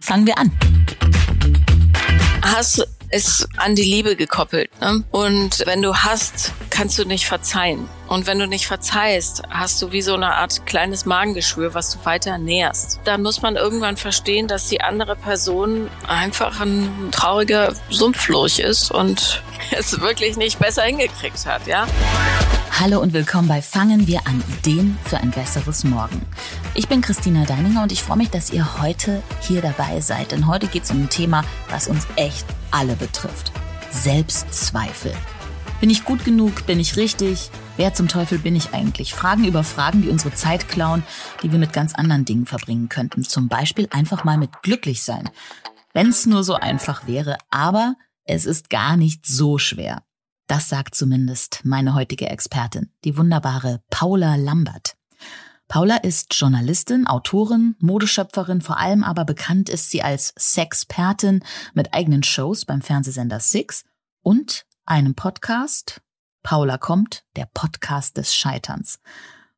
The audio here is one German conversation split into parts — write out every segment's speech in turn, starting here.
Fangen wir an. Hass ist an die Liebe gekoppelt. Ne? Und wenn du hast, kannst du nicht verzeihen. Und wenn du nicht verzeihst, hast du wie so eine Art kleines Magengeschwür, was du weiter näherst. Dann muss man irgendwann verstehen, dass die andere Person einfach ein trauriger Sumpflurch ist und es wirklich nicht besser hingekriegt hat, ja? Hallo und willkommen bei Fangen wir an Ideen für ein besseres Morgen. Ich bin Christina Deininger und ich freue mich, dass ihr heute hier dabei seid. Denn heute geht es um ein Thema, was uns echt alle betrifft. Selbstzweifel. Bin ich gut genug? Bin ich richtig? Wer zum Teufel bin ich eigentlich? Fragen über Fragen, die unsere Zeit klauen, die wir mit ganz anderen Dingen verbringen könnten. Zum Beispiel einfach mal mit glücklich sein. Wenn es nur so einfach wäre, aber es ist gar nicht so schwer. Das sagt zumindest meine heutige Expertin, die wunderbare Paula Lambert. Paula ist Journalistin, Autorin, Modeschöpferin, vor allem aber bekannt ist sie als Sexpertin mit eigenen Shows beim Fernsehsender Six und einem Podcast. Paula kommt, der Podcast des Scheiterns.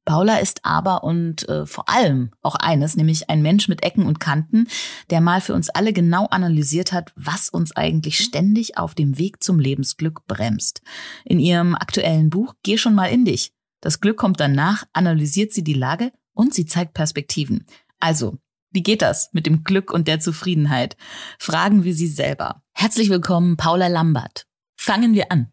Paula ist aber und äh, vor allem auch eines, nämlich ein Mensch mit Ecken und Kanten, der mal für uns alle genau analysiert hat, was uns eigentlich ständig auf dem Weg zum Lebensglück bremst. In ihrem aktuellen Buch Geh schon mal in dich. Das Glück kommt danach, analysiert sie die Lage und sie zeigt Perspektiven. Also, wie geht das mit dem Glück und der Zufriedenheit? Fragen wir sie selber. Herzlich willkommen, Paula Lambert. Fangen wir an.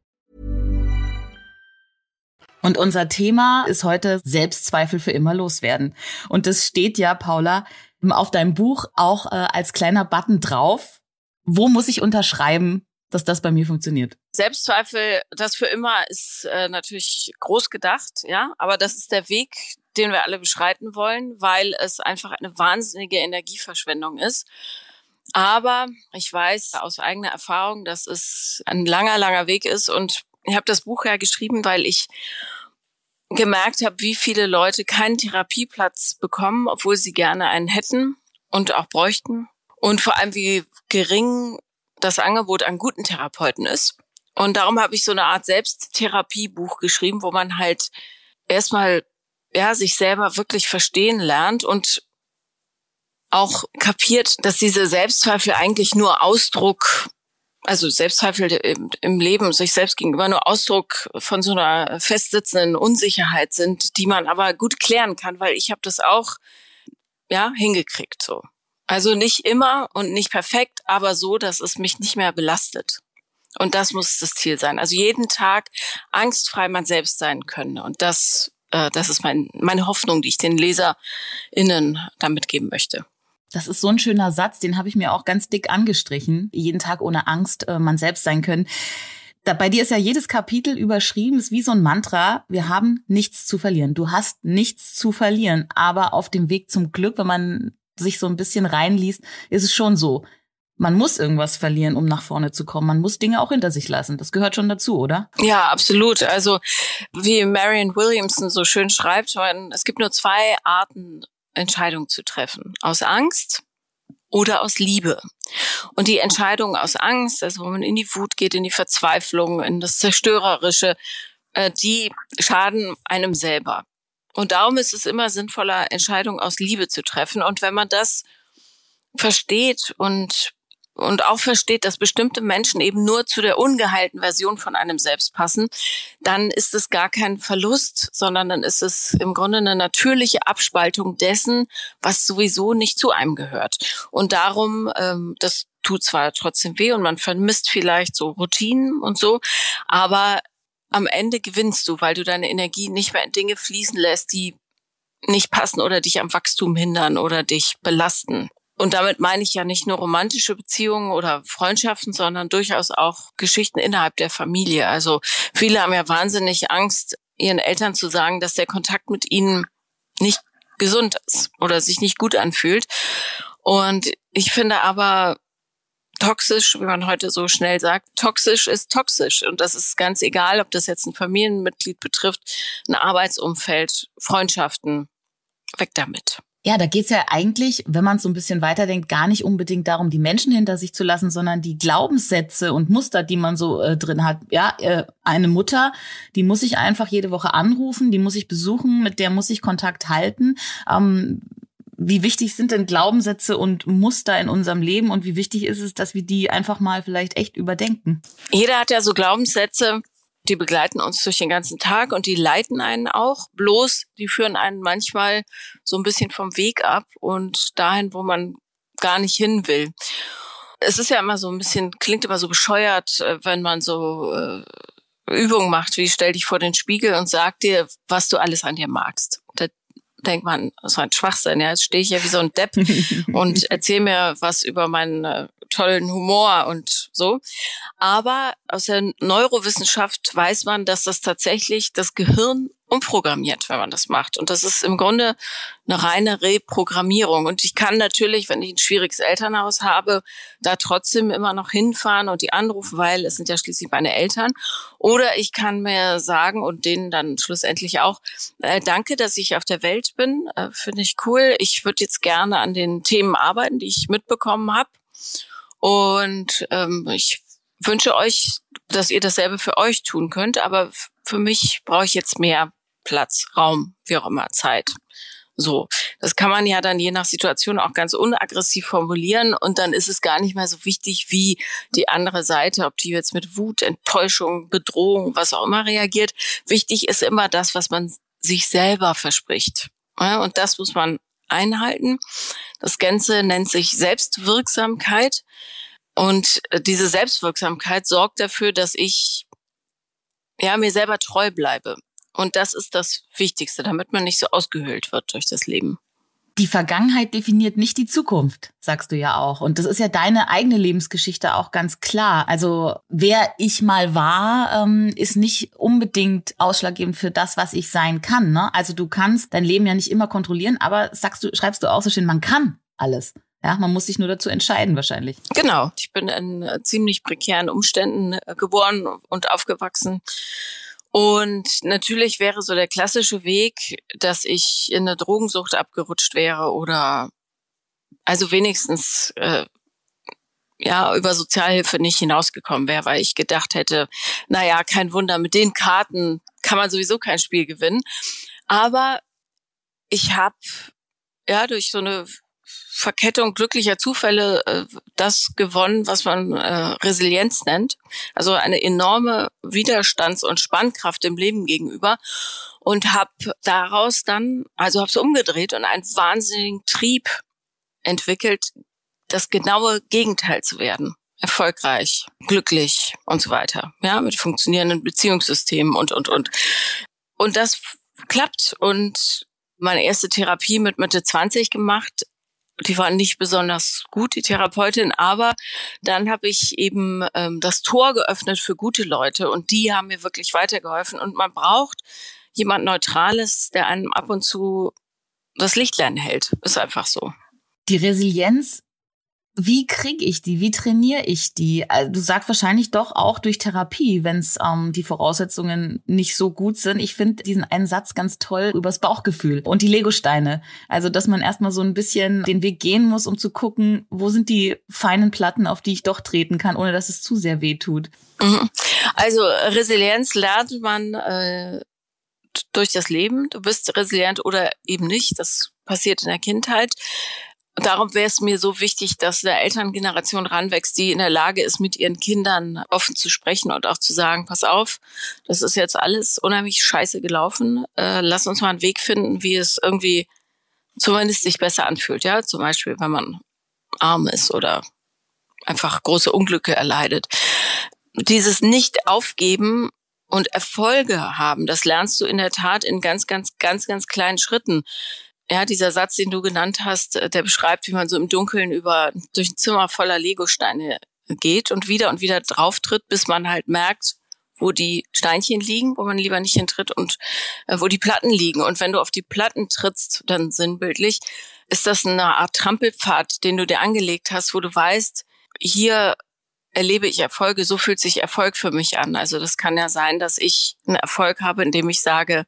Und unser Thema ist heute Selbstzweifel für immer loswerden. Und das steht ja, Paula, auf deinem Buch auch äh, als kleiner Button drauf. Wo muss ich unterschreiben, dass das bei mir funktioniert? Selbstzweifel, das für immer ist äh, natürlich groß gedacht, ja, aber das ist der Weg, den wir alle beschreiten wollen, weil es einfach eine wahnsinnige Energieverschwendung ist. Aber ich weiß aus eigener Erfahrung, dass es ein langer, langer Weg ist und ich habe das Buch ja geschrieben, weil ich gemerkt habe, wie viele Leute keinen Therapieplatz bekommen, obwohl sie gerne einen hätten und auch bräuchten. Und vor allem, wie gering das Angebot an guten Therapeuten ist. Und darum habe ich so eine Art Selbsttherapiebuch geschrieben, wo man halt erstmal ja sich selber wirklich verstehen lernt und auch kapiert, dass diese Selbstzweifel eigentlich nur Ausdruck also Selbstzweifel im, Leben sich selbst gegenüber nur Ausdruck von so einer festsitzenden Unsicherheit sind, die man aber gut klären kann, weil ich habe das auch ja hingekriegt so. Also nicht immer und nicht perfekt, aber so, dass es mich nicht mehr belastet. Und das muss das Ziel sein. Also jeden Tag angstfrei man selbst sein können. Und das, äh, das ist mein, meine Hoffnung, die ich den LeserInnen damit geben möchte. Das ist so ein schöner Satz, den habe ich mir auch ganz dick angestrichen. Jeden Tag ohne Angst äh, man selbst sein können. Da, bei dir ist ja jedes Kapitel überschrieben, ist wie so ein Mantra. Wir haben nichts zu verlieren. Du hast nichts zu verlieren. Aber auf dem Weg zum Glück, wenn man sich so ein bisschen reinliest, ist es schon so. Man muss irgendwas verlieren, um nach vorne zu kommen. Man muss Dinge auch hinter sich lassen. Das gehört schon dazu, oder? Ja, absolut. Also wie Marion Williamson so schön schreibt, es gibt nur zwei Arten Entscheidung zu treffen. Aus Angst oder aus Liebe. Und die Entscheidung aus Angst, also wo man in die Wut geht, in die Verzweiflung, in das Zerstörerische, äh, die schaden einem selber. Und darum ist es immer sinnvoller, Entscheidungen aus Liebe zu treffen. Und wenn man das versteht und und auch versteht, dass bestimmte Menschen eben nur zu der ungeheilten Version von einem selbst passen, dann ist es gar kein Verlust, sondern dann ist es im Grunde eine natürliche Abspaltung dessen, was sowieso nicht zu einem gehört. Und darum, ähm, das tut zwar trotzdem weh und man vermisst vielleicht so Routinen und so, aber am Ende gewinnst du, weil du deine Energie nicht mehr in Dinge fließen lässt, die nicht passen oder dich am Wachstum hindern oder dich belasten. Und damit meine ich ja nicht nur romantische Beziehungen oder Freundschaften, sondern durchaus auch Geschichten innerhalb der Familie. Also viele haben ja wahnsinnig Angst, ihren Eltern zu sagen, dass der Kontakt mit ihnen nicht gesund ist oder sich nicht gut anfühlt. Und ich finde aber, toxisch, wie man heute so schnell sagt, toxisch ist toxisch. Und das ist ganz egal, ob das jetzt ein Familienmitglied betrifft, ein Arbeitsumfeld, Freundschaften. Weg damit. Ja, da geht's ja eigentlich, wenn man so ein bisschen weiterdenkt, gar nicht unbedingt darum, die Menschen hinter sich zu lassen, sondern die Glaubenssätze und Muster, die man so äh, drin hat. Ja, äh, eine Mutter, die muss ich einfach jede Woche anrufen, die muss ich besuchen, mit der muss ich Kontakt halten. Ähm, wie wichtig sind denn Glaubenssätze und Muster in unserem Leben und wie wichtig ist es, dass wir die einfach mal vielleicht echt überdenken? Jeder hat ja so Glaubenssätze, die begleiten uns durch den ganzen Tag und die leiten einen auch. Bloß, die führen einen manchmal so ein bisschen vom Weg ab und dahin, wo man gar nicht hin will. Es ist ja immer so ein bisschen, klingt immer so bescheuert, äh, wenn man so äh, Übungen macht, wie stell dich vor den Spiegel und sag dir, was du alles an dir magst. Da denkt man, das ist ein Schwachsinn, ja, jetzt stehe ich ja wie so ein Depp und erzähl mir was über meinen äh, tollen Humor und so. Aber aus der Neurowissenschaft weiß man, dass das tatsächlich das Gehirn umprogrammiert, wenn man das macht. Und das ist im Grunde eine reine Reprogrammierung. Und ich kann natürlich, wenn ich ein schwieriges Elternhaus habe, da trotzdem immer noch hinfahren und die anrufen, weil es sind ja schließlich meine Eltern. Oder ich kann mir sagen und denen dann schlussendlich auch, äh, danke, dass ich auf der Welt bin, äh, finde ich cool. Ich würde jetzt gerne an den Themen arbeiten, die ich mitbekommen habe. Und ähm, ich wünsche euch, dass ihr dasselbe für euch tun könnt. Aber für mich brauche ich jetzt mehr Platz, Raum, wie auch immer, Zeit. So, das kann man ja dann je nach Situation auch ganz unaggressiv formulieren und dann ist es gar nicht mehr so wichtig, wie die andere Seite, ob die jetzt mit Wut, Enttäuschung, Bedrohung, was auch immer reagiert. Wichtig ist immer das, was man sich selber verspricht. Ja, und das muss man einhalten. Das Ganze nennt sich Selbstwirksamkeit. Und äh, diese Selbstwirksamkeit sorgt dafür, dass ich ja mir selber treu bleibe. Und das ist das Wichtigste, damit man nicht so ausgehöhlt wird durch das Leben die Vergangenheit definiert nicht die Zukunft, sagst du ja auch. Und das ist ja deine eigene Lebensgeschichte auch ganz klar. Also wer ich mal war, ähm, ist nicht unbedingt ausschlaggebend für das, was ich sein kann. Ne? Also du kannst dein Leben ja nicht immer kontrollieren, aber sagst du, schreibst du auch so schön, man kann alles. Ja, man muss sich nur dazu entscheiden wahrscheinlich. Genau. Ich bin in äh, ziemlich prekären Umständen äh, geboren und aufgewachsen und natürlich wäre so der klassische Weg, dass ich in eine Drogensucht abgerutscht wäre oder also wenigstens äh, ja über Sozialhilfe nicht hinausgekommen wäre, weil ich gedacht hätte, naja, kein Wunder, mit den Karten kann man sowieso kein Spiel gewinnen. Aber ich habe ja durch so eine Verkettung glücklicher Zufälle äh, das gewonnen, was man äh, Resilienz nennt. Also eine enorme Widerstands- und Spannkraft im Leben gegenüber und habe daraus dann, also habe es umgedreht und einen wahnsinnigen Trieb entwickelt, das genaue Gegenteil zu werden. Erfolgreich, glücklich und so weiter. Ja, mit funktionierenden Beziehungssystemen und, und, und. Und das klappt und meine erste Therapie mit Mitte 20 gemacht, die war nicht besonders gut, die Therapeutin, aber dann habe ich eben ähm, das Tor geöffnet für gute Leute und die haben mir wirklich weitergeholfen. Und man braucht jemand Neutrales, der einem ab und zu das Lichtlein hält. Ist einfach so. Die Resilienz wie kriege ich die? Wie trainiere ich die? Also, du sagst wahrscheinlich doch auch durch Therapie, wenn es ähm, die Voraussetzungen nicht so gut sind. Ich finde diesen einen Satz ganz toll übers Bauchgefühl und die Legosteine. Also, dass man erstmal so ein bisschen den Weg gehen muss, um zu gucken, wo sind die feinen Platten, auf die ich doch treten kann, ohne dass es zu sehr weh tut. Mhm. Also Resilienz lernt man äh, durch das Leben. Du bist resilient oder eben nicht. Das passiert in der Kindheit darum wäre es mir so wichtig, dass eine Elterngeneration ranwächst, die in der Lage ist, mit ihren Kindern offen zu sprechen und auch zu sagen, pass auf, das ist jetzt alles unheimlich scheiße gelaufen. Äh, lass uns mal einen Weg finden, wie es irgendwie zumindest sich besser anfühlt. Ja, zum Beispiel, wenn man arm ist oder einfach große Unglücke erleidet. Dieses Nicht-Aufgeben und Erfolge haben, das lernst du in der Tat in ganz, ganz, ganz, ganz kleinen Schritten ja, dieser Satz, den du genannt hast, äh, der beschreibt, wie man so im Dunkeln über durch ein Zimmer voller Legosteine geht und wieder und wieder drauftritt, bis man halt merkt, wo die Steinchen liegen, wo man lieber nicht hintritt und äh, wo die Platten liegen. Und wenn du auf die Platten trittst, dann sinnbildlich, ist das eine Art Trampelpfad, den du dir angelegt hast, wo du weißt, hier erlebe ich Erfolge, so fühlt sich Erfolg für mich an. Also das kann ja sein, dass ich einen Erfolg habe, indem ich sage,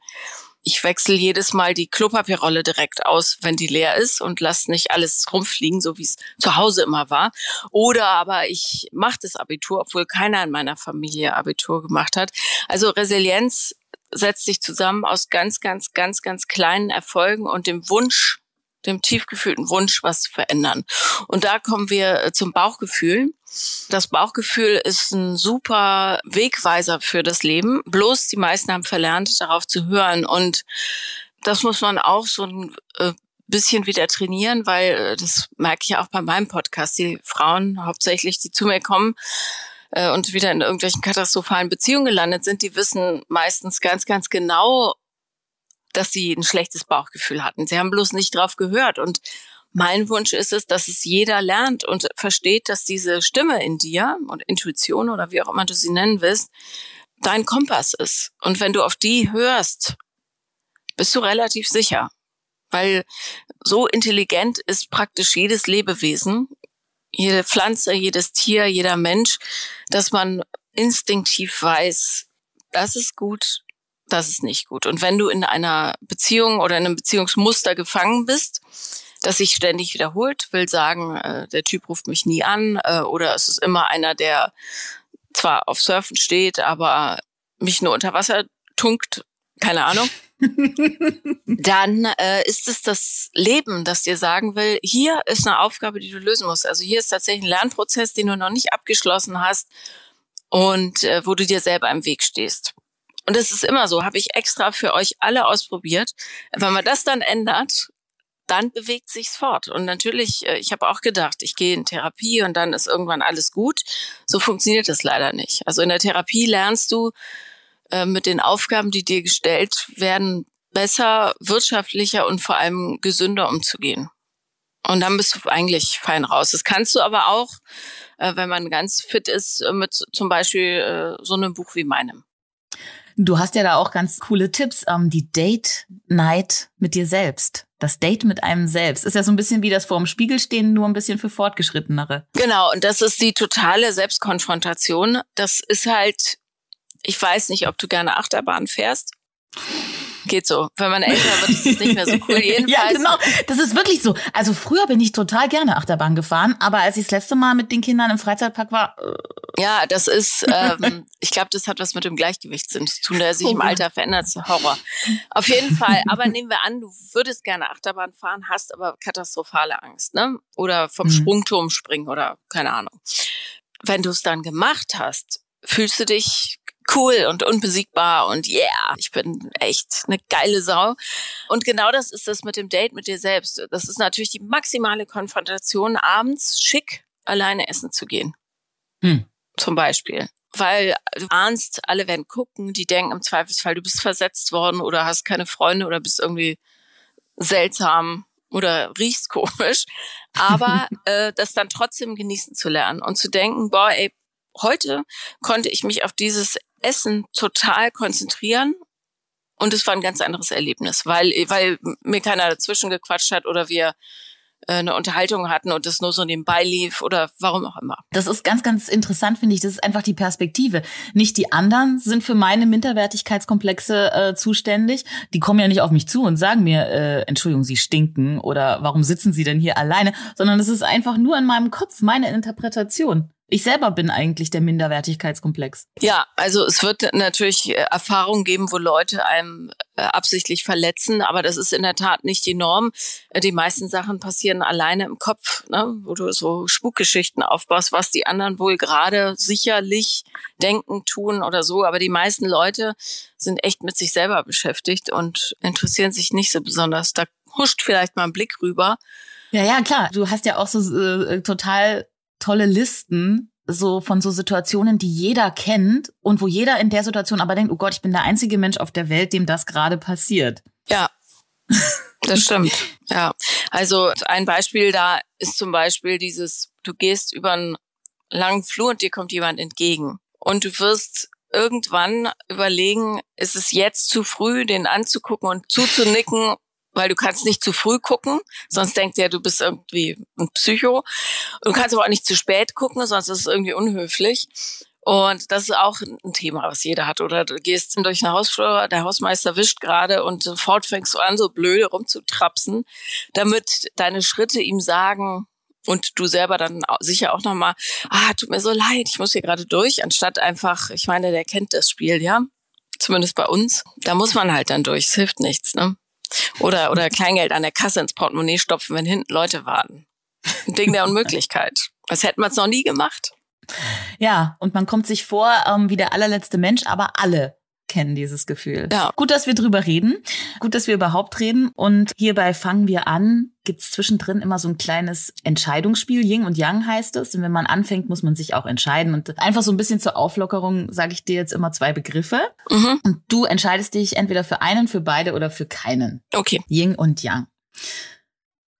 ich wechsle jedes Mal die Klopapierrolle direkt aus, wenn die leer ist und lasse nicht alles rumfliegen, so wie es zu Hause immer war. Oder aber ich mache das Abitur, obwohl keiner in meiner Familie Abitur gemacht hat. Also Resilienz setzt sich zusammen aus ganz, ganz, ganz, ganz kleinen Erfolgen und dem Wunsch, dem tiefgefühlten Wunsch, was zu verändern. Und da kommen wir äh, zum Bauchgefühl. Das Bauchgefühl ist ein super Wegweiser für das Leben. Bloß die meisten haben verlernt, darauf zu hören. Und das muss man auch so ein äh, bisschen wieder trainieren, weil äh, das merke ich auch bei meinem Podcast. Die Frauen hauptsächlich, die zu mir kommen, äh, und wieder in irgendwelchen katastrophalen Beziehungen gelandet sind, die wissen meistens ganz, ganz genau, dass sie ein schlechtes Bauchgefühl hatten. Sie haben bloß nicht drauf gehört. Und mein Wunsch ist es, dass es jeder lernt und versteht, dass diese Stimme in dir und Intuition oder wie auch immer du sie nennen willst, dein Kompass ist. Und wenn du auf die hörst, bist du relativ sicher. Weil so intelligent ist praktisch jedes Lebewesen, jede Pflanze, jedes Tier, jeder Mensch, dass man instinktiv weiß, das ist gut, das ist nicht gut. Und wenn du in einer Beziehung oder in einem Beziehungsmuster gefangen bist, das sich ständig wiederholt, will sagen, äh, der Typ ruft mich nie an äh, oder es ist immer einer, der zwar auf Surfen steht, aber mich nur unter Wasser tunkt, keine Ahnung. dann äh, ist es das Leben, das dir sagen will, hier ist eine Aufgabe, die du lösen musst. Also hier ist tatsächlich ein Lernprozess, den du noch nicht abgeschlossen hast und äh, wo du dir selber im Weg stehst. Und es ist immer so, habe ich extra für euch alle ausprobiert. Wenn man das dann ändert, dann bewegt sich's fort. Und natürlich, äh, ich habe auch gedacht, ich gehe in Therapie und dann ist irgendwann alles gut. So funktioniert das leider nicht. Also in der Therapie lernst du äh, mit den Aufgaben, die dir gestellt werden, besser, wirtschaftlicher und vor allem gesünder umzugehen. Und dann bist du eigentlich fein raus. Das kannst du aber auch, äh, wenn man ganz fit ist, mit zum Beispiel so einem Buch wie meinem. Du hast ja da auch ganz coole Tipps. Ähm, die Date Night mit dir selbst. Das Date mit einem selbst. Ist ja so ein bisschen wie das vor dem Spiegel stehen, nur ein bisschen für Fortgeschrittenere. Genau. Und das ist die totale Selbstkonfrontation. Das ist halt, ich weiß nicht, ob du gerne Achterbahn fährst. Geht so. Wenn man älter wird, ist es nicht mehr so cool. Jedenfalls. ja, genau. Das ist wirklich so. Also früher bin ich total gerne Achterbahn gefahren, aber als ich das letzte Mal mit den Kindern im Freizeitpark war. Äh ja, das ist, ähm, ich glaube, das hat was mit dem Gleichgewichtssinn zu tun, der sich im Alter verändert. Horror. Auf jeden Fall. Aber nehmen wir an, du würdest gerne Achterbahn fahren, hast aber katastrophale Angst, ne? Oder vom mhm. Sprungturm springen oder keine Ahnung. Wenn du es dann gemacht hast, fühlst du dich cool und unbesiegbar und yeah, ich bin echt eine geile Sau. Und genau das ist das mit dem Date mit dir selbst. Das ist natürlich die maximale Konfrontation, abends schick alleine essen zu gehen. Hm. Zum Beispiel. Weil du ahnst, alle werden gucken, die denken im Zweifelsfall, du bist versetzt worden oder hast keine Freunde oder bist irgendwie seltsam oder riechst komisch. Aber äh, das dann trotzdem genießen zu lernen und zu denken, boah, ey, heute konnte ich mich auf dieses Essen total konzentrieren und es war ein ganz anderes Erlebnis, weil, weil mir keiner dazwischen gequatscht hat oder wir äh, eine Unterhaltung hatten und es nur so nebenbei lief oder warum auch immer. Das ist ganz, ganz interessant, finde ich. Das ist einfach die Perspektive. Nicht die anderen sind für meine Minderwertigkeitskomplexe äh, zuständig. Die kommen ja nicht auf mich zu und sagen mir, äh, Entschuldigung, Sie stinken oder warum sitzen Sie denn hier alleine, sondern es ist einfach nur in meinem Kopf meine Interpretation. Ich selber bin eigentlich der Minderwertigkeitskomplex. Ja, also es wird natürlich äh, Erfahrungen geben, wo Leute einem äh, absichtlich verletzen, aber das ist in der Tat nicht die Norm. Äh, die meisten Sachen passieren alleine im Kopf, ne? wo du so Spukgeschichten aufbaust, was die anderen wohl gerade sicherlich denken, tun oder so. Aber die meisten Leute sind echt mit sich selber beschäftigt und interessieren sich nicht so besonders. Da huscht vielleicht mal ein Blick rüber. Ja, ja, klar. Du hast ja auch so äh, total tolle Listen so von so Situationen, die jeder kennt und wo jeder in der Situation aber denkt, oh Gott, ich bin der einzige Mensch auf der Welt, dem das gerade passiert. Ja. Das stimmt. Ja. Also ein Beispiel da ist zum Beispiel dieses, du gehst über einen langen Flur und dir kommt jemand entgegen und du wirst irgendwann überlegen, ist es jetzt zu früh, den anzugucken und zuzunicken, weil du kannst nicht zu früh gucken, sonst denkt er, du bist irgendwie ein Psycho. Du kannst aber auch nicht zu spät gucken, sonst ist es irgendwie unhöflich. Und das ist auch ein Thema, was jeder hat. Oder du gehst durch eine Hausflur, der Hausmeister wischt gerade und sofort fängst du an, so blöde rumzutrapsen, damit deine Schritte ihm sagen, und du selber dann sicher auch nochmal, ah, tut mir so leid, ich muss hier gerade durch, anstatt einfach, ich meine, der kennt das Spiel, ja, zumindest bei uns. Da muss man halt dann durch, es hilft nichts, ne? Oder, oder Kleingeld an der Kasse ins Portemonnaie stopfen, wenn hinten Leute warten. Ein Ding der Unmöglichkeit. Das hätte man es noch nie gemacht. Ja, und man kommt sich vor ähm, wie der allerletzte Mensch, aber alle kennen dieses Gefühl. Ja. Gut, dass wir drüber reden. Gut, dass wir überhaupt reden. Und hierbei fangen wir an. Gibt's zwischendrin immer so ein kleines Entscheidungsspiel. Yin und Yang heißt es. Und wenn man anfängt, muss man sich auch entscheiden. Und einfach so ein bisschen zur Auflockerung sage ich dir jetzt immer zwei Begriffe. Mhm. Und du entscheidest dich entweder für einen, für beide oder für keinen. Okay. Yin und Yang.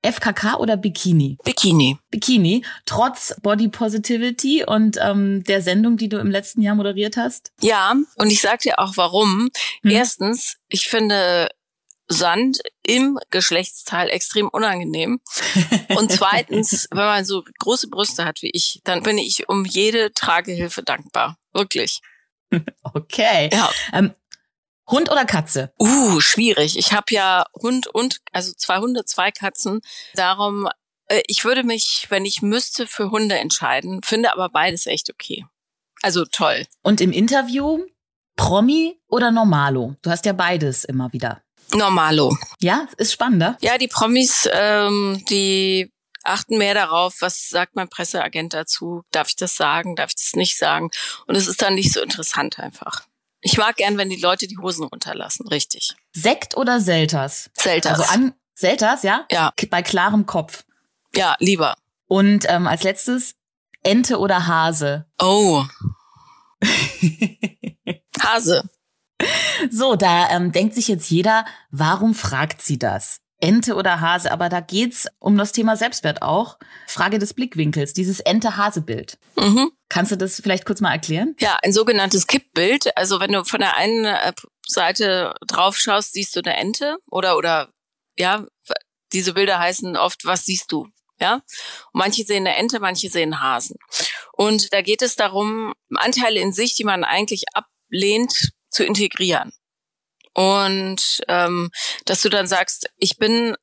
FKK oder Bikini? Bikini. Bikini, trotz Body Positivity und ähm, der Sendung, die du im letzten Jahr moderiert hast? Ja, und ich sag dir auch warum. Hm. Erstens, ich finde Sand im Geschlechtsteil extrem unangenehm. Und zweitens, wenn man so große Brüste hat wie ich, dann bin ich um jede Tragehilfe dankbar. Wirklich. Okay. Ja. Ähm, Hund oder Katze? Uh, schwierig. Ich habe ja Hund und, also zwei Hunde, zwei Katzen. Darum, äh, ich würde mich, wenn ich müsste, für Hunde entscheiden, finde aber beides echt okay. Also toll. Und im Interview Promi oder Normalo? Du hast ja beides immer wieder. Normalo. Ja, ist spannender. Ja, die Promis, ähm, die achten mehr darauf, was sagt mein Presseagent dazu? Darf ich das sagen? Darf ich das nicht sagen? Und es ist dann nicht so interessant einfach. Ich mag gern, wenn die Leute die Hosen runterlassen, richtig. Sekt oder Selters? Selters. Also an Selters, ja? Ja. Bei klarem Kopf. Ja, lieber. Und ähm, als letztes Ente oder Hase? Oh. Hase. So, da ähm, denkt sich jetzt jeder, warum fragt sie das? Ente oder Hase, aber da geht's um das Thema Selbstwert auch. Frage des Blickwinkels, dieses Ente-Hase-Bild. Mhm. Kannst du das vielleicht kurz mal erklären? Ja, ein sogenanntes Kippbild. Also wenn du von der einen äh, Seite drauf schaust, siehst du eine Ente oder oder ja, diese Bilder heißen oft, was siehst du? Ja, und manche sehen eine Ente, manche sehen Hasen. Und da geht es darum, Anteile in sich, die man eigentlich ablehnt, zu integrieren. Und ähm, dass du dann sagst, ich bin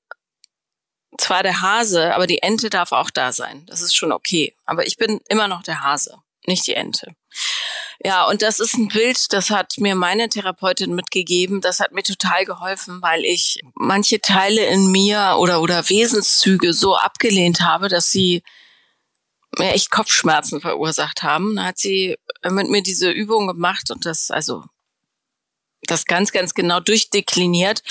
zwar der Hase, aber die Ente darf auch da sein. Das ist schon okay. Aber ich bin immer noch der Hase, nicht die Ente. Ja, und das ist ein Bild, das hat mir meine Therapeutin mitgegeben. Das hat mir total geholfen, weil ich manche Teile in mir oder, oder Wesenszüge so abgelehnt habe, dass sie mir echt Kopfschmerzen verursacht haben. Da hat sie mit mir diese Übung gemacht und das, also das ganz, ganz genau durchdekliniert.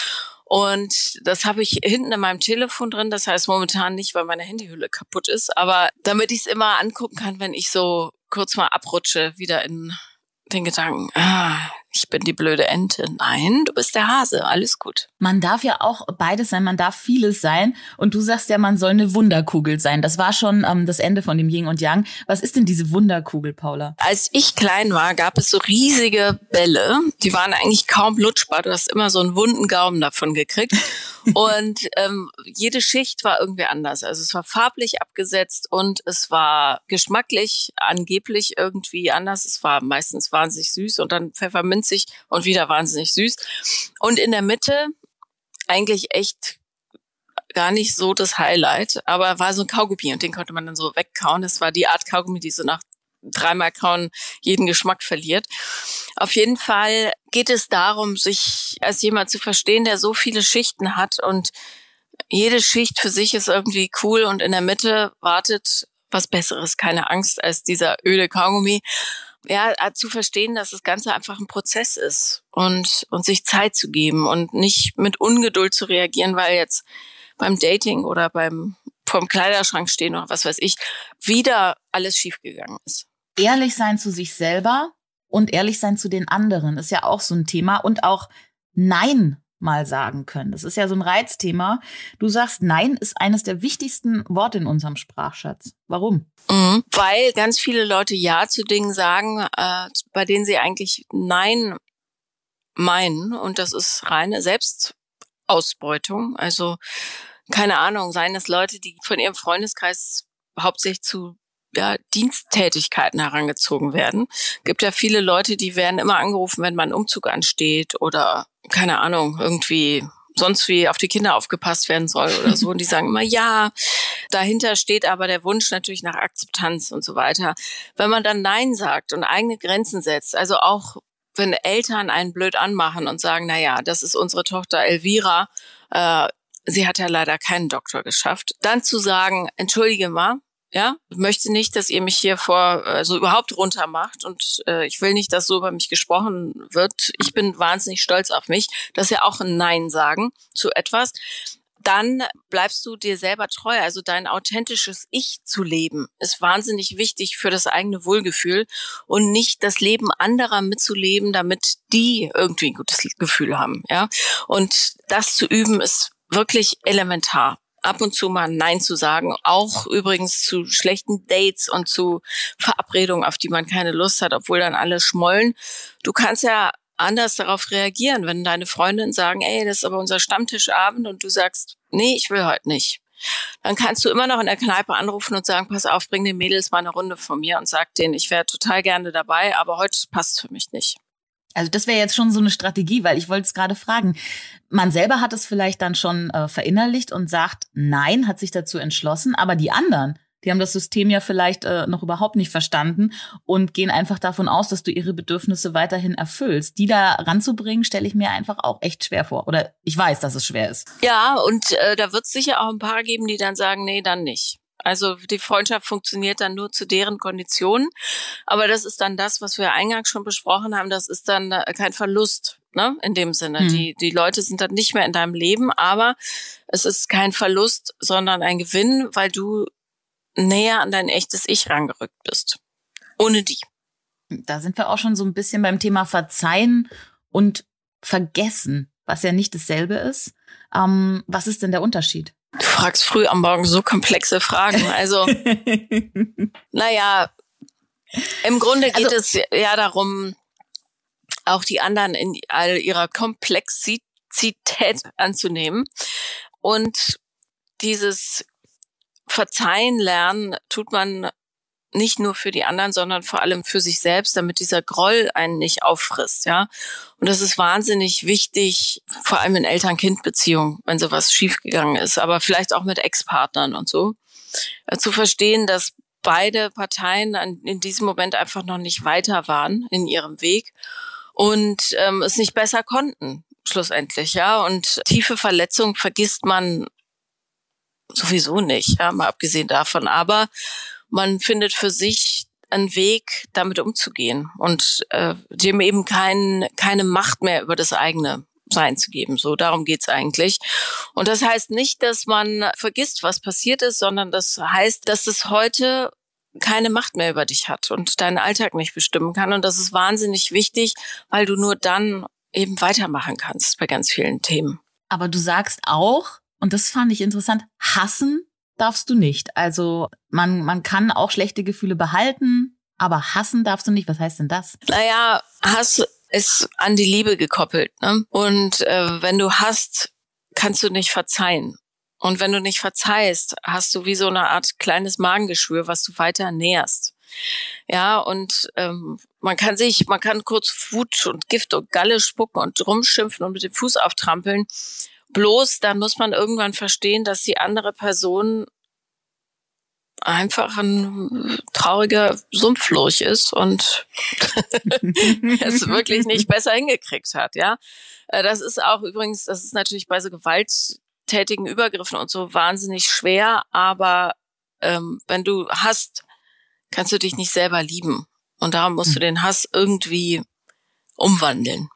Und das habe ich hinten in meinem Telefon drin. Das heißt momentan nicht, weil meine Handyhülle kaputt ist, aber damit ich es immer angucken kann, wenn ich so kurz mal abrutsche, wieder in den Gedanken, ah, ich bin die blöde Ente. Nein, du bist der Hase. Alles gut. Man darf ja auch beides sein, man darf vieles sein. Und du sagst ja, man soll eine Wunderkugel sein. Das war schon ähm, das Ende von dem Yin und Yang. Was ist denn diese Wunderkugel, Paula? Als ich klein war, gab es so riesige Bälle. Die waren eigentlich kaum lutschbar. Du hast immer so einen wunden Gaumen davon gekriegt. und ähm, jede Schicht war irgendwie anders. Also es war farblich abgesetzt und es war geschmacklich angeblich irgendwie anders. Es war meistens wahnsinnig süß und dann pfefferminzig und wieder wahnsinnig süß. Und in der Mitte eigentlich echt gar nicht so das Highlight, aber war so ein Kaugummi und den konnte man dann so wegkauen. Das war die Art Kaugummi, die so nach dreimal kauen jeden Geschmack verliert. Auf jeden Fall geht es darum, sich als jemand zu verstehen, der so viele Schichten hat und jede Schicht für sich ist irgendwie cool und in der Mitte wartet was Besseres, keine Angst als dieser öde Kaugummi. Ja, zu verstehen, dass das Ganze einfach ein Prozess ist und, und sich Zeit zu geben und nicht mit Ungeduld zu reagieren, weil jetzt beim Dating oder beim vom Kleiderschrank stehen oder was weiß ich, wieder alles schiefgegangen ist. Ehrlich sein zu sich selber und ehrlich sein zu den anderen ist ja auch so ein Thema und auch Nein mal sagen können. Das ist ja so ein Reizthema. Du sagst, Nein ist eines der wichtigsten Worte in unserem Sprachschatz. Warum? Mhm, weil ganz viele Leute Ja zu Dingen sagen, äh, bei denen sie eigentlich Nein meinen. Und das ist reine Selbstausbeutung. Also keine Ahnung, seien es Leute, die von ihrem Freundeskreis hauptsächlich zu ja, Diensttätigkeiten herangezogen werden. Gibt ja viele Leute, die werden immer angerufen, wenn man Umzug ansteht oder keine Ahnung, irgendwie sonst wie auf die Kinder aufgepasst werden soll oder so. Und die sagen immer, ja, dahinter steht aber der Wunsch natürlich nach Akzeptanz und so weiter. Wenn man dann Nein sagt und eigene Grenzen setzt, also auch wenn Eltern einen blöd anmachen und sagen, na ja, das ist unsere Tochter Elvira, äh, sie hat ja leider keinen Doktor geschafft, dann zu sagen, entschuldige mal, ja, möchte nicht, dass ihr mich hier vor also überhaupt runter macht und äh, ich will nicht, dass so über mich gesprochen wird. Ich bin wahnsinnig stolz auf mich. Das ist ja auch ein Nein sagen zu etwas. Dann bleibst du dir selber treu, also dein authentisches Ich zu leben, ist wahnsinnig wichtig für das eigene Wohlgefühl und nicht das Leben anderer mitzuleben, damit die irgendwie ein gutes Gefühl haben, ja. Und das zu üben ist wirklich elementar ab und zu mal Nein zu sagen. Auch übrigens zu schlechten Dates und zu Verabredungen, auf die man keine Lust hat, obwohl dann alle schmollen. Du kannst ja anders darauf reagieren, wenn deine Freundinnen sagen, ey, das ist aber unser Stammtischabend und du sagst, nee, ich will heute nicht. Dann kannst du immer noch in der Kneipe anrufen und sagen, pass auf, bring den Mädels mal eine Runde von mir und sag denen, ich wäre total gerne dabei, aber heute passt für mich nicht. Also das wäre jetzt schon so eine Strategie, weil ich wollte es gerade fragen. Man selber hat es vielleicht dann schon äh, verinnerlicht und sagt Nein, hat sich dazu entschlossen, aber die anderen, die haben das System ja vielleicht äh, noch überhaupt nicht verstanden und gehen einfach davon aus, dass du ihre Bedürfnisse weiterhin erfüllst. Die da ranzubringen, stelle ich mir einfach auch echt schwer vor. Oder ich weiß, dass es schwer ist. Ja, und äh, da wird es sicher auch ein paar geben, die dann sagen, nee, dann nicht. Also die Freundschaft funktioniert dann nur zu deren Konditionen. Aber das ist dann das, was wir eingangs schon besprochen haben. Das ist dann äh, kein Verlust, ne? In dem Sinne. Mhm. Die, die Leute sind dann nicht mehr in deinem Leben, aber es ist kein Verlust, sondern ein Gewinn, weil du näher an dein echtes Ich rangerückt bist. Ohne die. Da sind wir auch schon so ein bisschen beim Thema Verzeihen und Vergessen, was ja nicht dasselbe ist. Ähm, was ist denn der Unterschied? Du fragst früh am Morgen so komplexe Fragen. Also, naja, im Grunde geht also, es ja darum, auch die anderen in all ihrer Komplexität anzunehmen. Und dieses Verzeihen lernen tut man nicht nur für die anderen, sondern vor allem für sich selbst, damit dieser Groll einen nicht auffrisst, ja. Und das ist wahnsinnig wichtig, vor allem in Eltern-Kind-Beziehungen, wenn sowas schiefgegangen ist, aber vielleicht auch mit Ex-Partnern und so, äh, zu verstehen, dass beide Parteien in diesem Moment einfach noch nicht weiter waren in ihrem Weg und ähm, es nicht besser konnten, schlussendlich, ja. Und tiefe Verletzungen vergisst man sowieso nicht, ja, mal abgesehen davon. Aber man findet für sich einen Weg, damit umzugehen und äh, dem eben kein, keine Macht mehr über das eigene sein zu geben. So, darum geht's eigentlich. Und das heißt nicht, dass man vergisst, was passiert ist, sondern das heißt, dass es heute keine Macht mehr über dich hat und deinen Alltag nicht bestimmen kann. Und das ist wahnsinnig wichtig, weil du nur dann eben weitermachen kannst bei ganz vielen Themen. Aber du sagst auch, und das fand ich interessant, hassen darfst du nicht. Also man, man kann auch schlechte Gefühle behalten, aber hassen darfst du nicht. Was heißt denn das? Naja, Hass ist an die Liebe gekoppelt. Ne? Und äh, wenn du hast, kannst du nicht verzeihen. Und wenn du nicht verzeihst, hast du wie so eine Art kleines Magengeschwür, was du weiter näherst. Ja, und ähm, man kann sich, man kann kurz Wut und Gift und Galle spucken und rumschimpfen und mit dem Fuß auftrampeln. Bloß dann muss man irgendwann verstehen, dass die andere Person einfach ein trauriger Sumpflurch ist und es wirklich nicht besser hingekriegt hat, ja. Äh, das ist auch übrigens, das ist natürlich bei so gewalttätigen Übergriffen und so wahnsinnig schwer, aber ähm, wenn du hast, kannst du dich nicht selber lieben. Und darum musst du hm. den Hass irgendwie umwandeln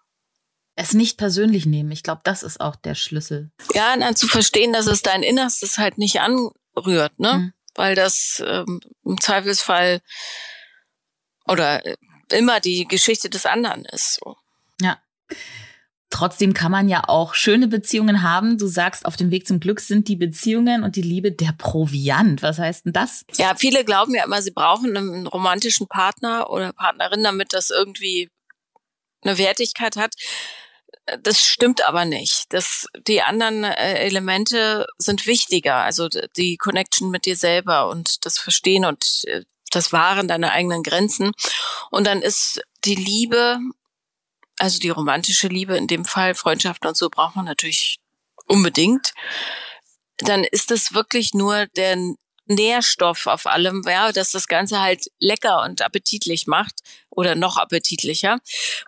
es nicht persönlich nehmen. Ich glaube, das ist auch der Schlüssel. Ja, dann zu verstehen, dass es dein Innerstes halt nicht anrührt, ne? Mhm. Weil das ähm, im Zweifelsfall oder äh, immer die Geschichte des anderen ist. So. Ja. Trotzdem kann man ja auch schöne Beziehungen haben. Du sagst, auf dem Weg zum Glück sind die Beziehungen und die Liebe der Proviant. Was heißt denn das? Ja, viele glauben ja immer, sie brauchen einen romantischen Partner oder Partnerin, damit das irgendwie eine Wertigkeit hat. Das stimmt aber nicht. Das, die anderen äh, Elemente sind wichtiger. Also die Connection mit dir selber und das Verstehen und äh, das Wahren deiner eigenen Grenzen. Und dann ist die Liebe also die romantische Liebe in dem Fall, Freundschaft und so braucht man natürlich unbedingt. Dann ist es wirklich nur der Nährstoff auf allem, ja, dass das Ganze halt lecker und appetitlich macht oder noch appetitlicher.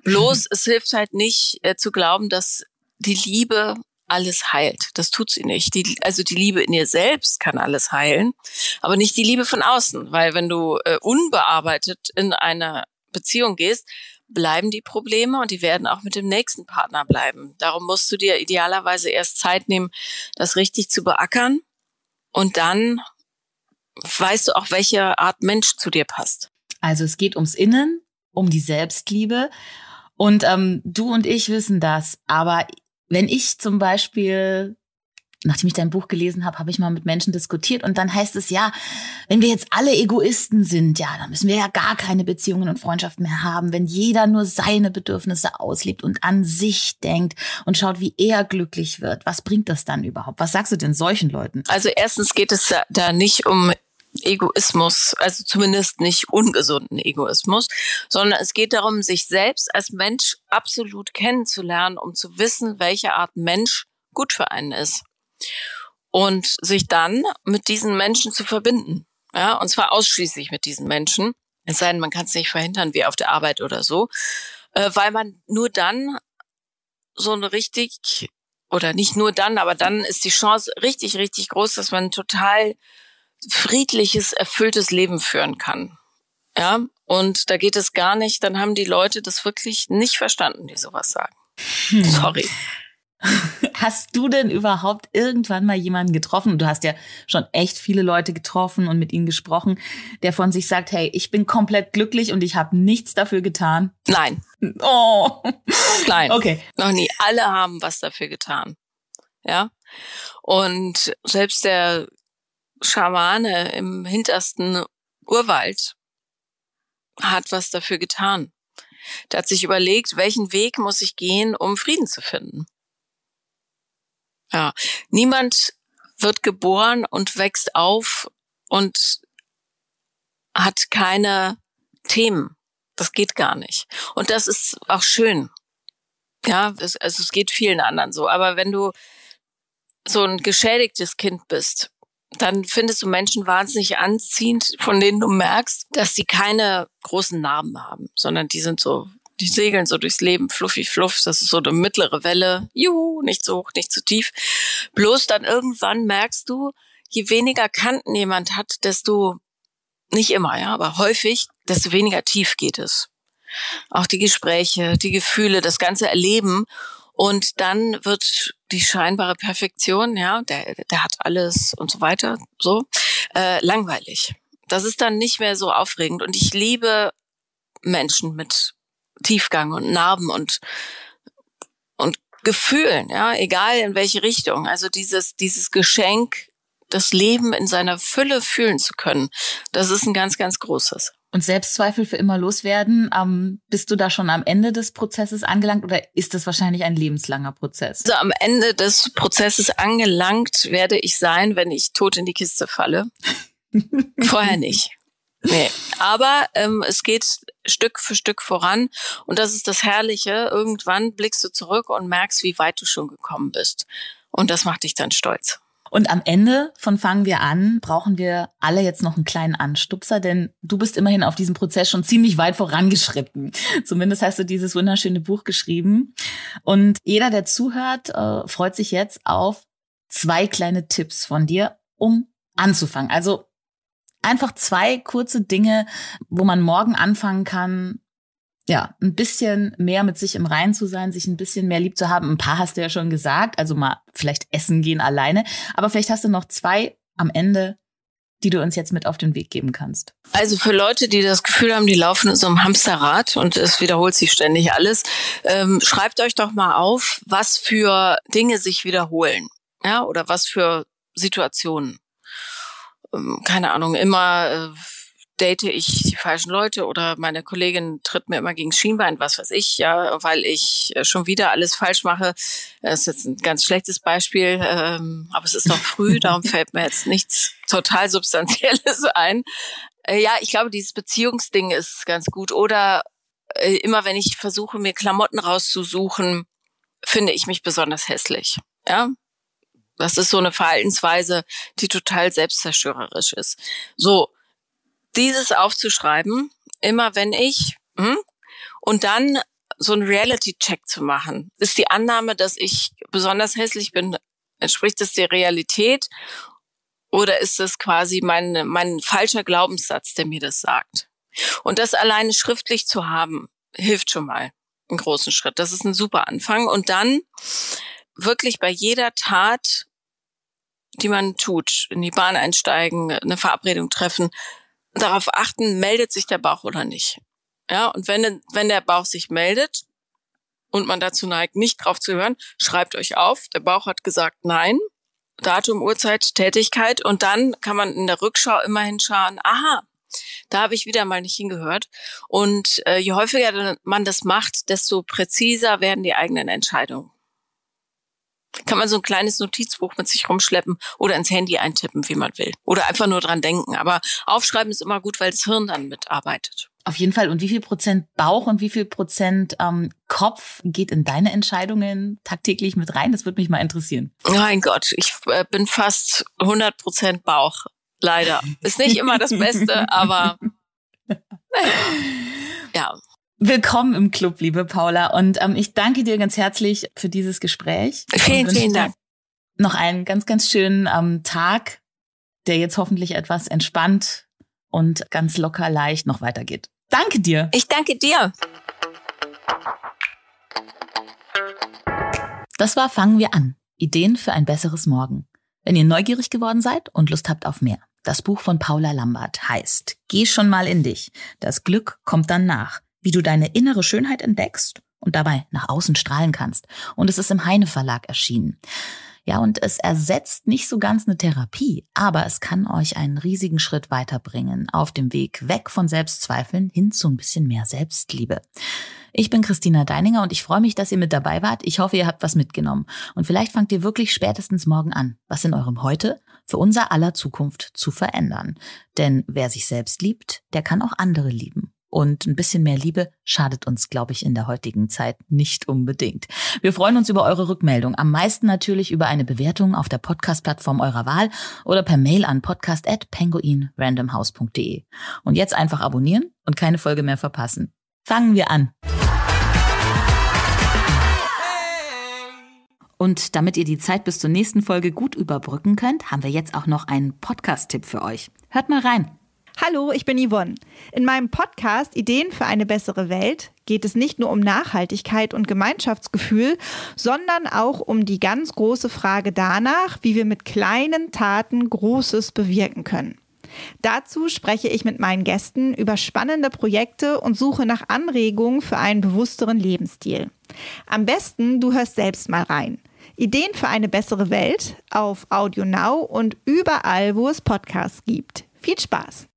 Bloß es hilft halt nicht äh, zu glauben, dass die Liebe alles heilt. Das tut sie nicht. Die, also die Liebe in ihr selbst kann alles heilen, aber nicht die Liebe von außen, weil wenn du äh, unbearbeitet in eine Beziehung gehst, bleiben die Probleme und die werden auch mit dem nächsten Partner bleiben. Darum musst du dir idealerweise erst Zeit nehmen, das richtig zu beackern und dann weißt du auch, welche Art Mensch zu dir passt. Also es geht ums Innen, um die Selbstliebe und ähm, du und ich wissen das, aber wenn ich zum Beispiel nachdem ich dein Buch gelesen habe, habe ich mal mit Menschen diskutiert und dann heißt es ja, wenn wir jetzt alle Egoisten sind, ja, dann müssen wir ja gar keine Beziehungen und Freundschaften mehr haben, wenn jeder nur seine Bedürfnisse auslebt und an sich denkt und schaut, wie er glücklich wird. Was bringt das dann überhaupt? Was sagst du denn solchen Leuten? Also erstens geht es da nicht um Egoismus, also zumindest nicht ungesunden Egoismus, sondern es geht darum, sich selbst als Mensch absolut kennenzulernen, um zu wissen, welche Art Mensch gut für einen ist und sich dann mit diesen Menschen zu verbinden. Ja, und zwar ausschließlich mit diesen Menschen. Es sei denn, man kann es nicht verhindern, wie auf der Arbeit oder so, äh, weil man nur dann so eine richtig oder nicht nur dann, aber dann ist die Chance richtig, richtig groß, dass man total friedliches, erfülltes Leben führen kann. Ja, und da geht es gar nicht, dann haben die Leute das wirklich nicht verstanden, die sowas sagen. Hm. Sorry. Hast du denn überhaupt irgendwann mal jemanden getroffen? Du hast ja schon echt viele Leute getroffen und mit ihnen gesprochen, der von sich sagt, hey, ich bin komplett glücklich und ich habe nichts dafür getan. Nein. Oh. Nein. Okay. Noch nie. Alle haben was dafür getan. Ja. Und selbst der Schamane im hintersten Urwald hat was dafür getan. Der hat sich überlegt, welchen Weg muss ich gehen, um Frieden zu finden. Ja, niemand wird geboren und wächst auf und hat keine Themen. Das geht gar nicht. Und das ist auch schön. Ja, es, also es geht vielen anderen so. Aber wenn du so ein geschädigtes Kind bist, dann findest du Menschen wahnsinnig anziehend, von denen du merkst, dass sie keine großen Narben haben, sondern die sind so die segeln so durchs Leben, fluffi fluff, das ist so eine mittlere Welle, juhu, nicht so hoch, nicht zu tief. Bloß dann irgendwann merkst du, je weniger Kanten jemand hat, desto, nicht immer, ja, aber häufig, desto weniger tief geht es. Auch die Gespräche, die Gefühle, das ganze Erleben. Und dann wird die scheinbare Perfektion, ja, der, der hat alles und so weiter, so, äh, langweilig. Das ist dann nicht mehr so aufregend. Und ich liebe Menschen mit Tiefgang und Narben und und Gefühlen, ja, egal in welche Richtung. Also dieses dieses Geschenk, das Leben in seiner Fülle fühlen zu können, das ist ein ganz ganz großes. Und Selbstzweifel für immer loswerden, ähm, bist du da schon am Ende des Prozesses angelangt oder ist das wahrscheinlich ein lebenslanger Prozess? Also am Ende des Prozesses angelangt werde ich sein, wenn ich tot in die Kiste falle. Vorher nicht. Nee, aber ähm, es geht Stück für Stück voran und das ist das Herrliche. Irgendwann blickst du zurück und merkst, wie weit du schon gekommen bist. Und das macht dich dann stolz. Und am Ende von Fangen wir an, brauchen wir alle jetzt noch einen kleinen Anstupser, denn du bist immerhin auf diesem Prozess schon ziemlich weit vorangeschritten. Zumindest hast du dieses wunderschöne Buch geschrieben. Und jeder, der zuhört, äh, freut sich jetzt auf zwei kleine Tipps von dir, um anzufangen. Also einfach zwei kurze Dinge, wo man morgen anfangen kann, ja, ein bisschen mehr mit sich im Reinen zu sein, sich ein bisschen mehr lieb zu haben. Ein paar hast du ja schon gesagt, also mal vielleicht essen gehen alleine. Aber vielleicht hast du noch zwei am Ende, die du uns jetzt mit auf den Weg geben kannst? Also für Leute, die das Gefühl haben, die laufen in so einem Hamsterrad und es wiederholt sich ständig alles, ähm, schreibt euch doch mal auf, was für Dinge sich wiederholen. Ja, oder was für Situationen. Ähm, keine Ahnung, immer äh, date ich die falschen Leute oder meine Kollegin tritt mir immer gegen Schienbein, was weiß ich, ja, weil ich äh, schon wieder alles falsch mache. Das ist jetzt ein ganz schlechtes Beispiel, ähm, aber es ist noch früh, darum fällt mir jetzt nichts total Substanzielles ein. Äh, ja, ich glaube, dieses Beziehungsding ist ganz gut. Oder äh, immer wenn ich versuche, mir Klamotten rauszusuchen, finde ich mich besonders hässlich. Ja, das ist so eine Verhaltensweise, die total selbstzerstörerisch ist. So, dieses aufzuschreiben, immer wenn ich, hm, und dann so einen Reality-Check zu machen. Ist die Annahme, dass ich besonders hässlich bin, entspricht das der Realität? Oder ist es quasi mein, mein falscher Glaubenssatz, der mir das sagt? Und das alleine schriftlich zu haben, hilft schon mal einen großen Schritt. Das ist ein super Anfang. Und dann wirklich bei jeder Tat, die man tut, in die Bahn einsteigen, eine Verabredung treffen, darauf achten, meldet sich der Bauch oder nicht. Ja, und wenn, wenn der Bauch sich meldet und man dazu neigt, nicht drauf zu hören, schreibt euch auf, der Bauch hat gesagt nein, Datum, Uhrzeit, Tätigkeit und dann kann man in der Rückschau immer hinschauen, aha, da habe ich wieder mal nicht hingehört. Und äh, je häufiger man das macht, desto präziser werden die eigenen Entscheidungen kann man so ein kleines Notizbuch mit sich rumschleppen oder ins Handy eintippen, wie man will. Oder einfach nur dran denken. Aber aufschreiben ist immer gut, weil das Hirn dann mitarbeitet. Auf jeden Fall. Und wie viel Prozent Bauch und wie viel Prozent ähm, Kopf geht in deine Entscheidungen tagtäglich mit rein? Das würde mich mal interessieren. Mein Gott, ich äh, bin fast 100 Prozent Bauch. Leider. Ist nicht immer das Beste, aber naja. ja. Willkommen im Club, liebe Paula. Und ähm, ich danke dir ganz herzlich für dieses Gespräch. Vielen, vielen Dank. Noch einen ganz, ganz schönen ähm, Tag, der jetzt hoffentlich etwas entspannt und ganz locker leicht noch weitergeht. Danke dir. Ich danke dir. Das war Fangen wir an. Ideen für ein besseres Morgen. Wenn ihr neugierig geworden seid und Lust habt auf mehr. Das Buch von Paula Lambert heißt Geh schon mal in dich. Das Glück kommt dann nach wie du deine innere Schönheit entdeckst und dabei nach außen strahlen kannst. Und es ist im Heine Verlag erschienen. Ja, und es ersetzt nicht so ganz eine Therapie, aber es kann euch einen riesigen Schritt weiterbringen auf dem Weg weg von Selbstzweifeln hin zu ein bisschen mehr Selbstliebe. Ich bin Christina Deininger und ich freue mich, dass ihr mit dabei wart. Ich hoffe, ihr habt was mitgenommen. Und vielleicht fangt ihr wirklich spätestens morgen an, was in eurem Heute für unser aller Zukunft zu verändern. Denn wer sich selbst liebt, der kann auch andere lieben. Und ein bisschen mehr Liebe schadet uns, glaube ich, in der heutigen Zeit nicht unbedingt. Wir freuen uns über eure Rückmeldung. Am meisten natürlich über eine Bewertung auf der Podcast-Plattform eurer Wahl oder per Mail an podcast.penguinrandomhouse.de. Und jetzt einfach abonnieren und keine Folge mehr verpassen. Fangen wir an. Und damit ihr die Zeit bis zur nächsten Folge gut überbrücken könnt, haben wir jetzt auch noch einen Podcast-Tipp für euch. Hört mal rein. Hallo, ich bin Yvonne. In meinem Podcast Ideen für eine bessere Welt geht es nicht nur um Nachhaltigkeit und Gemeinschaftsgefühl, sondern auch um die ganz große Frage danach, wie wir mit kleinen Taten Großes bewirken können. Dazu spreche ich mit meinen Gästen über spannende Projekte und suche nach Anregungen für einen bewussteren Lebensstil. Am besten, du hörst selbst mal rein. Ideen für eine bessere Welt auf Audio Now und überall, wo es Podcasts gibt. Viel Spaß!